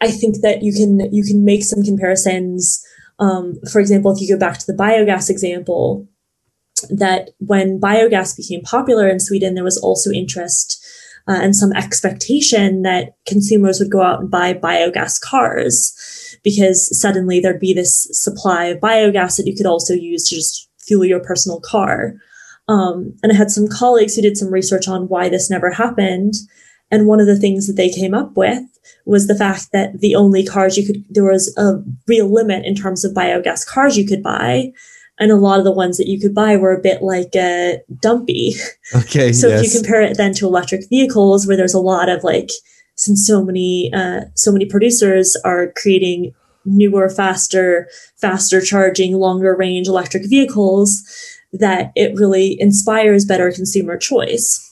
[SPEAKER 2] I think that you can you can make some comparisons. Um, for example, if you go back to the biogas example, that when biogas became popular in Sweden, there was also interest uh, and some expectation that consumers would go out and buy biogas cars because suddenly there'd be this supply of biogas that you could also use to just fuel your personal car. Um, and I had some colleagues who did some research on why this never happened. And one of the things that they came up with was the fact that the only cars you could, there was a real limit in terms of biogas cars you could buy and a lot of the ones that you could buy were a bit like uh, dumpy.
[SPEAKER 1] Okay.
[SPEAKER 2] so
[SPEAKER 1] yes.
[SPEAKER 2] if you compare it then to electric vehicles, where there's a lot of like, since so many uh, so many producers are creating newer, faster, faster charging, longer range electric vehicles, that it really inspires better consumer choice.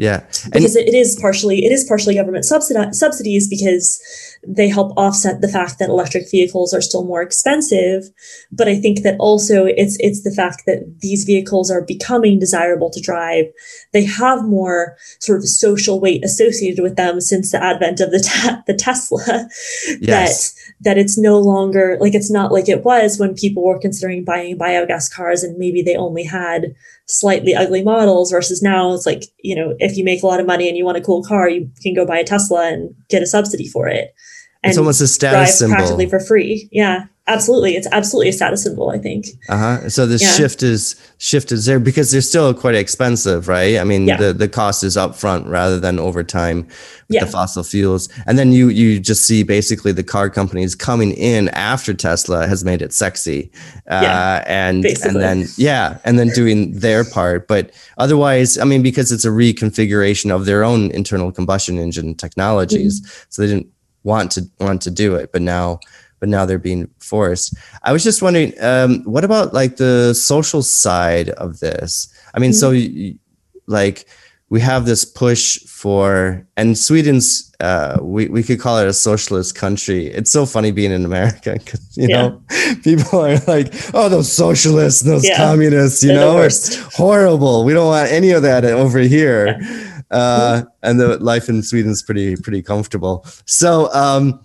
[SPEAKER 1] Yeah,
[SPEAKER 2] and because it is partially it is partially government subsidi- subsidies because they help offset the fact that electric vehicles are still more expensive. But I think that also it's it's the fact that these vehicles are becoming desirable to drive. They have more sort of social weight associated with them since the advent of the te- the Tesla. Yes. That that it's no longer like it's not like it was when people were considering buying biogas cars and maybe they only had slightly ugly models versus now it's like you know if you make a lot of money and you want a cool car you can go buy a tesla and get a subsidy for it.
[SPEAKER 1] And it's almost a status symbol.
[SPEAKER 2] practically for free. Yeah absolutely it's absolutely a status symbol i think
[SPEAKER 1] uh-huh so the yeah. shift is shift is there because they're still quite expensive right i mean yeah. the the cost is upfront rather than over time with yeah. the fossil fuels and then you you just see basically the car companies coming in after tesla has made it sexy uh, and basically. and then yeah and then doing their part but otherwise i mean because it's a reconfiguration of their own internal combustion engine technologies mm-hmm. so they didn't want to want to do it but now but now they're being forced. I was just wondering, um, what about like the social side of this? I mean, mm-hmm. so like we have this push for, and Sweden's, uh, we, we could call it a socialist country. It's so funny being in America because, you yeah. know, people are like, oh, those socialists, those yeah. communists, you They're know, it's horrible. We don't want any of that over here. Yeah. Uh, and the life in Sweden is pretty, pretty comfortable. So, um,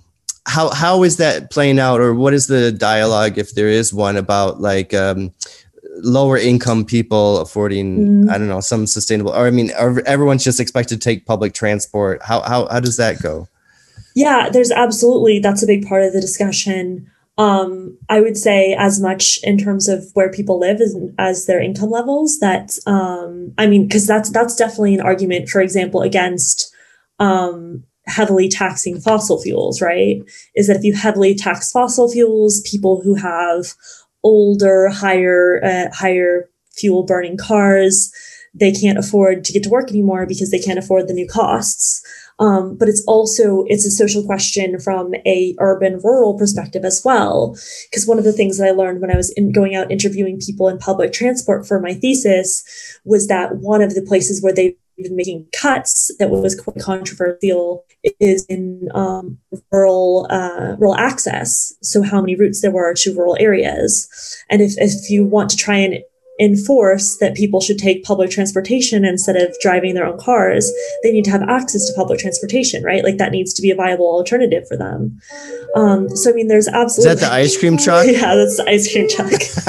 [SPEAKER 1] how how is that playing out or what is the dialogue if there is one about like um, lower income people affording mm. i don't know some sustainable or i mean everyone's just expected to take public transport? How how, how does that go?
[SPEAKER 2] Yeah there's absolutely that's a big part of the discussion. Um, I would say as much in terms of where people live as, as their income levels that, um, I mean, cause that's, that's definitely an argument, for example, against, um, heavily taxing fossil fuels, right? Is that if you heavily tax fossil fuels, people who have older, higher, uh, higher fuel burning cars, they can't afford to get to work anymore because they can't afford the new costs. Um, but it's also it's a social question from a urban rural perspective as well because one of the things that i learned when i was in, going out interviewing people in public transport for my thesis was that one of the places where they been making cuts that was quite controversial is in um, rural uh, rural access. So how many routes there were to rural areas, and if if you want to try and enforce that people should take public transportation instead of driving their own cars, they need to have access to public transportation, right? Like that needs to be a viable alternative for them. Um, so I mean, there's absolutely
[SPEAKER 1] is that the ice cream truck?
[SPEAKER 2] yeah, that's the ice cream truck.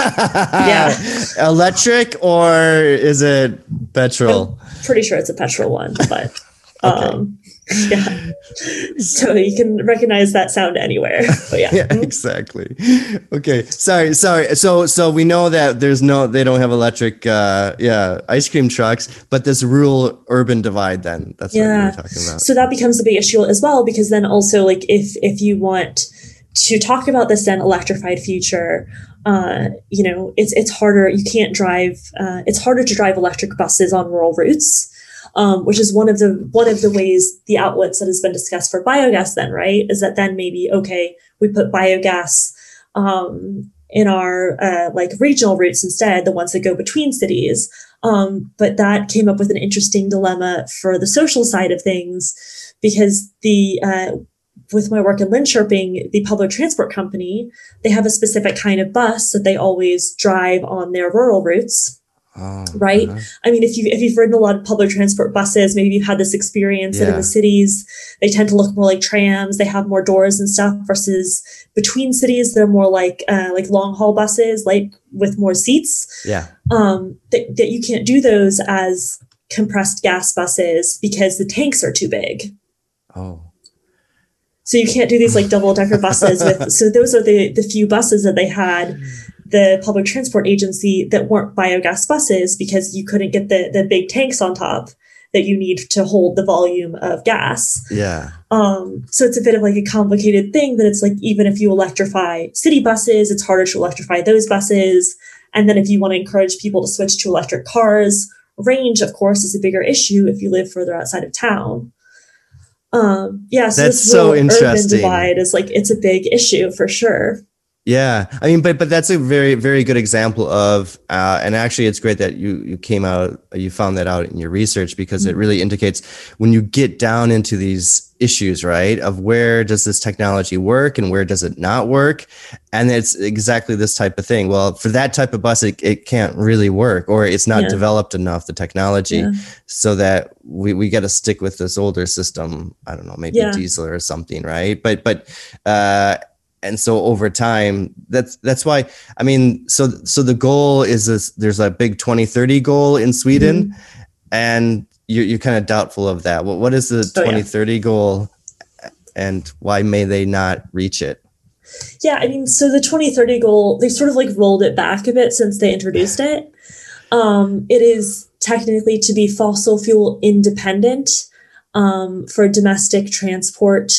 [SPEAKER 1] yeah, electric or is it petrol?
[SPEAKER 2] Pretty sure it's a petrol one, but. okay. Um, yeah. So you can recognize that sound anywhere. But yeah.
[SPEAKER 1] yeah, exactly. Okay. Sorry, sorry. So so we know that there's no they don't have electric uh yeah, ice cream trucks, but this rural urban divide then. That's yeah. what we're talking about.
[SPEAKER 2] So that becomes a big issue as well because then also like if if you want to talk about this then electrified future, uh, you know, it's it's harder. You can't drive. Uh, it's harder to drive electric buses on rural routes um, which is one of the one of the ways the outlets that has been discussed for biogas. Then right is that then maybe okay we put biogas um, in our uh, like regional routes instead, the ones that go between cities. Um, but that came up with an interesting dilemma for the social side of things because the uh, with my work in Linköping, the public transport company, they have a specific kind of bus that they always drive on their rural routes. Oh, right. Uh-huh. I mean, if you if you've ridden a lot of public transport buses, maybe you've had this experience yeah. that in the cities they tend to look more like trams. They have more doors and stuff. Versus between cities, they're more like uh, like long haul buses, like with more seats.
[SPEAKER 1] Yeah.
[SPEAKER 2] Um, that that you can't do those as compressed gas buses because the tanks are too big.
[SPEAKER 1] Oh.
[SPEAKER 2] So you can't do these like double decker buses with. So those are the the few buses that they had the public transport agency that weren't biogas buses because you couldn't get the the big tanks on top that you need to hold the volume of gas.
[SPEAKER 1] Yeah.
[SPEAKER 2] Um, so it's a bit of like a complicated thing that it's like even if you electrify city buses, it's harder to electrify those buses. And then if you want to encourage people to switch to electric cars, range, of course, is a bigger issue if you live further outside of town. Um, yeah, so
[SPEAKER 1] That's this so interesting. urban
[SPEAKER 2] divide is like it's a big issue for sure.
[SPEAKER 1] Yeah, I mean, but but that's a very very good example of, uh, and actually, it's great that you you came out you found that out in your research because mm-hmm. it really indicates when you get down into these issues, right, of where does this technology work and where does it not work, and it's exactly this type of thing. Well, for that type of bus, it, it can't really work, or it's not yeah. developed enough the technology, yeah. so that we we got to stick with this older system. I don't know, maybe yeah. diesel or something, right? But but. uh and so over time that's that's why i mean so so the goal is this there's a big 2030 goal in sweden. Mm-hmm. and you're, you're kind of doubtful of that. What, what is the oh, 2030 yeah. goal? And why may they not reach it?
[SPEAKER 2] Yeah i mean so the 2030 goal they sort of like rolled it back a bit since they introduced it. Um, it is technically to be fossil fuel independent um, for domestic transport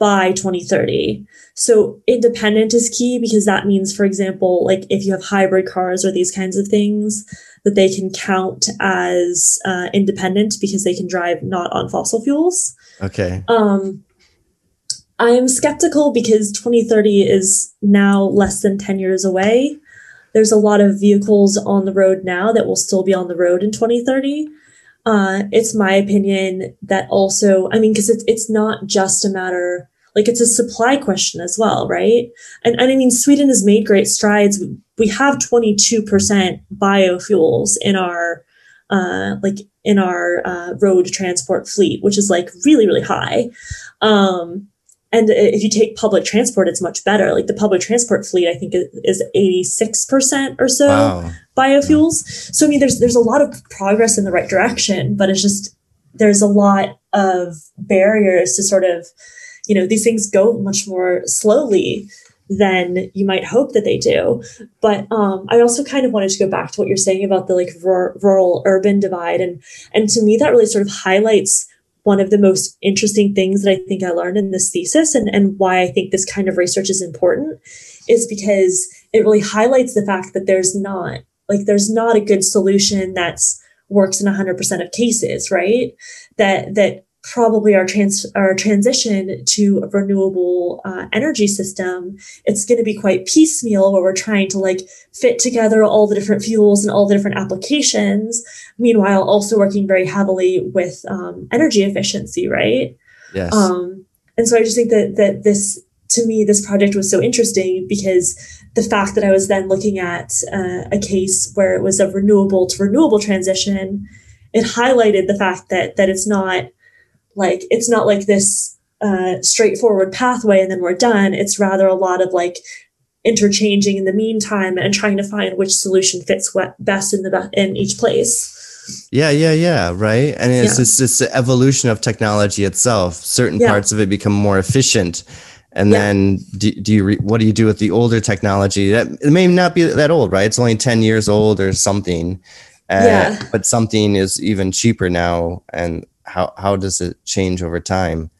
[SPEAKER 2] by 2030 so independent is key because that means, for example, like if you have hybrid cars or these kinds of things, that they can count as uh, independent because they can drive not on fossil fuels.
[SPEAKER 1] Okay.
[SPEAKER 2] Um, I am skeptical because 2030 is now less than 10 years away. There's a lot of vehicles on the road now that will still be on the road in 2030. Uh, it's my opinion that also, I mean, because it's, it's not just a matter like it's a supply question as well, right? And, and I mean, Sweden has made great strides. We have 22% biofuels in our, uh, like in our uh, road transport fleet, which is like really, really high. Um, and if you take public transport, it's much better. Like the public transport fleet, I think is 86% or so wow. Biofuels. So, I mean, there's, there's a lot of progress in the right direction, but it's just, there's a lot of barriers to sort of you know these things go much more slowly than you might hope that they do but um, i also kind of wanted to go back to what you're saying about the like rural, rural urban divide and and to me that really sort of highlights one of the most interesting things that i think i learned in this thesis and and why i think this kind of research is important is because it really highlights the fact that there's not like there's not a good solution that's works in 100% of cases right? That that probably our trans our transition to a renewable uh, energy system it's going to be quite piecemeal where we're trying to like fit together all the different fuels and all the different applications meanwhile also working very heavily with um, energy efficiency right?
[SPEAKER 1] Yes.
[SPEAKER 2] Um, and so i just think that that this to me this project was so interesting because the fact that i was then looking at uh, a case where it was a renewable to renewable transition it highlighted the fact that that it's not like it's not like this uh, straightforward pathway and then we're done. It's rather a lot of like interchanging in the meantime and trying to find which solution fits what best in the be- in each place.
[SPEAKER 1] Yeah, yeah, yeah, right. And it's yeah. just it's the evolution of technology itself. Certain yeah. parts of it become more efficient, and yeah. then do, do you re, what do you do with the older technology? That it may not be that old, right? It's only ten years old or something. Uh, yeah. But something is even cheaper now, and how how does it change over time?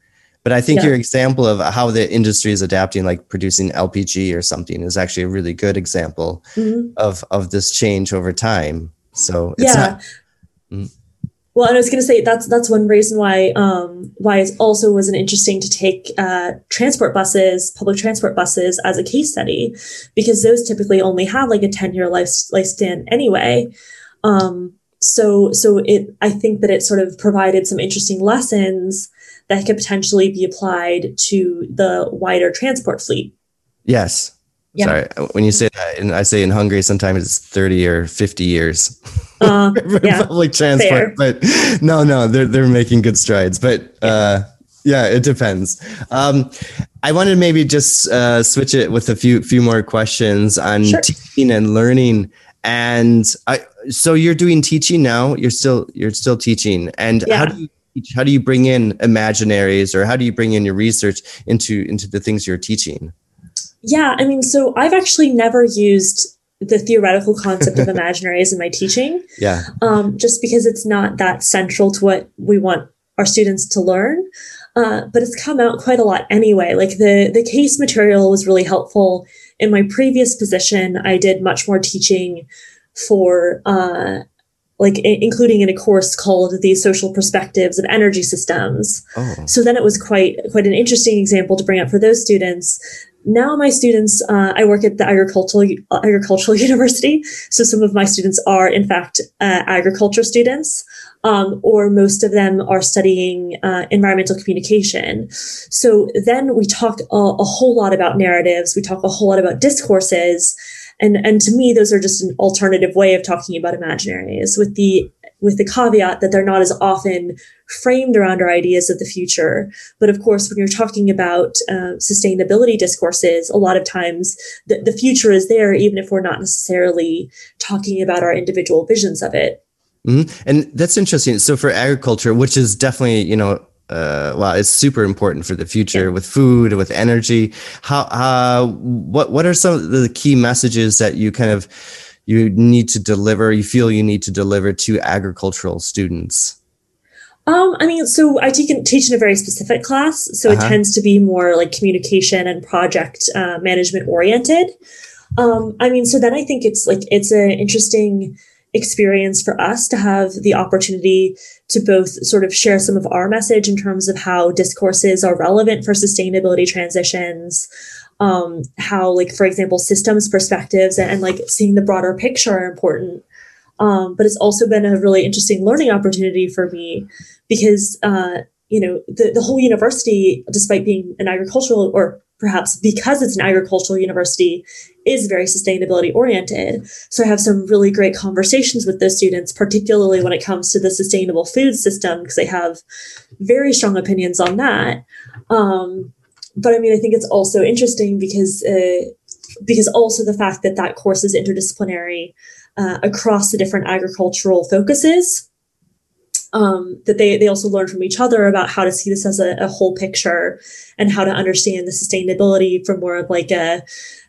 [SPEAKER 1] But I think yeah. your example of how the industry is adapting, like producing LPG or something, is actually a really good example mm-hmm. of of this change over time. So
[SPEAKER 2] yeah. Not, mm. Well, and I was going to say that's that's one reason why um, why it also wasn't interesting to take uh, transport buses, public transport buses, as a case study, because those typically only have like a ten year life lifespan anyway. Um, so so it I think that it sort of provided some interesting lessons that could potentially be applied to the wider transport fleet.
[SPEAKER 1] Yes. Yeah. Sorry, when you say that, and I say in Hungary, sometimes it's thirty or fifty years. Uh, yeah, public transport, fair. but no, no, they're they're making good strides. But uh, yeah, it depends. Um, I wanted to maybe just uh, switch it with a few few more questions on sure. teaching and learning. And I, so you're doing teaching now. You're still you're still teaching. And yeah. how do you teach? How do you bring in imaginaries, or how do you bring in your research into into the things you're teaching?
[SPEAKER 2] Yeah, I mean, so I've actually never used the theoretical concept of imaginaries in my teaching.
[SPEAKER 1] Yeah.
[SPEAKER 2] Um, just because it's not that central to what we want our students to learn. Uh, but it's come out quite a lot anyway. Like the the case material was really helpful. In my previous position, I did much more teaching for uh, like I- including in a course called the social perspectives of energy systems. Oh. So then it was quite quite an interesting example to bring up for those students. Now my students, uh, I work at the agricultural agricultural university, so some of my students are in fact uh, agriculture students um, or most of them are studying uh, environmental communication. So then we talk a, a, whole lot about narratives. We talk a whole lot about discourses. And, and to me, those are just an alternative way of talking about imaginaries with the with the caveat that they're not as often framed around our ideas of the future. But of course, when you're talking about uh, sustainability discourses, a lot of times the, the future is there, even if we're not necessarily talking about our individual visions of it.
[SPEAKER 1] Mm-hmm. And that's interesting. So for agriculture, which is definitely, you know, uh, well, it's super important for the future yeah. with food, with energy. How, uh, what, what are some of the key messages that you kind of, you need to deliver, you feel you need to deliver to agricultural students?
[SPEAKER 2] Um, I mean, so I teach, teach in a very specific class, so uh-huh. it tends to be more like communication and project uh, management oriented. Um, I mean, so then I think it's like it's an interesting experience for us to have the opportunity to both sort of share some of our message in terms of how discourses are relevant for sustainability transitions um, how like for example systems perspectives and, and, like seeing the broader picture are important. Um, but it's also been a really interesting learning opportunity for me because uh, you know the, the whole university despite being an agricultural or perhaps because it's an agricultural university, is very sustainability oriented. So I have some really great conversations with those students, particularly when it comes to the sustainable food system, because they have very strong opinions on that. Um, but I mean, I think it's also interesting because uh, because also the fact that that course is interdisciplinary uh, across the different agricultural focuses um, that they, they also learn from each other about how to see this as a, a whole picture and how to understand the sustainability from more of like a,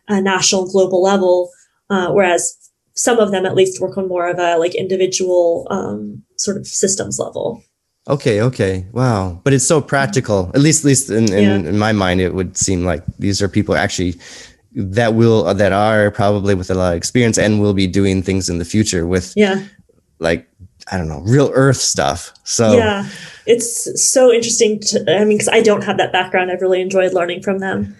[SPEAKER 2] a national global level. Uh, whereas some of them at least work on more of a like individual um, sort of systems level.
[SPEAKER 1] Okay, okay. Wow. But it's so practical. At least at least in, in, yeah. in my mind it would seem like these are people actually that will that are probably with a lot of experience and will be doing things in the future with
[SPEAKER 2] yeah
[SPEAKER 1] like I don't know, real earth stuff. So
[SPEAKER 2] yeah, it's so interesting. To, I mean, because I don't have that background, I've really enjoyed learning from them.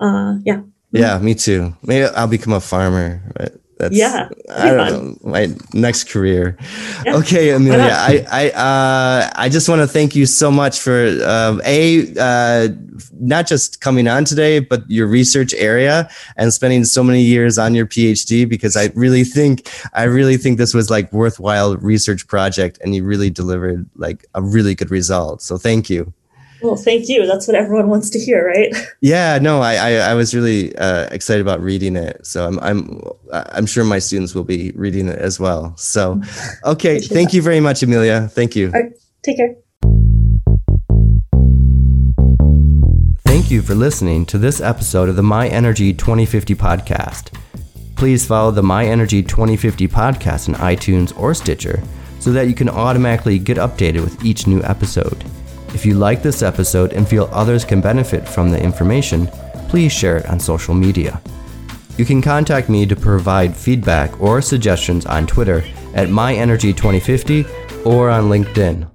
[SPEAKER 2] Uh, yeah.
[SPEAKER 1] Yeah, me too. Maybe I'll become a farmer. But that's
[SPEAKER 2] yeah,
[SPEAKER 1] I don't know, my next career. Yeah. Okay, Amelia, I I uh, I just want to thank you so much for um, a uh, not just coming on today, but your research area and spending so many years on your PhD because I really think I really think this was like worthwhile research project and you really delivered like a really good result. So thank you.
[SPEAKER 2] Well, thank you. That's what everyone wants to hear, right?
[SPEAKER 1] Yeah, no, I I, I was really uh, excited about reading it, so I'm I'm I'm sure my students will be reading it as well. So, okay, thank that. you very much, Amelia. Thank you.
[SPEAKER 2] take care.
[SPEAKER 1] Thank you for listening to this episode of the My Energy 2050 podcast. Please follow the My Energy 2050 podcast in iTunes or Stitcher so that you can automatically get updated with each new episode. If you like this episode and feel others can benefit from the information, please share it on social media. You can contact me to provide feedback or suggestions on Twitter at MyEnergy2050 or on LinkedIn.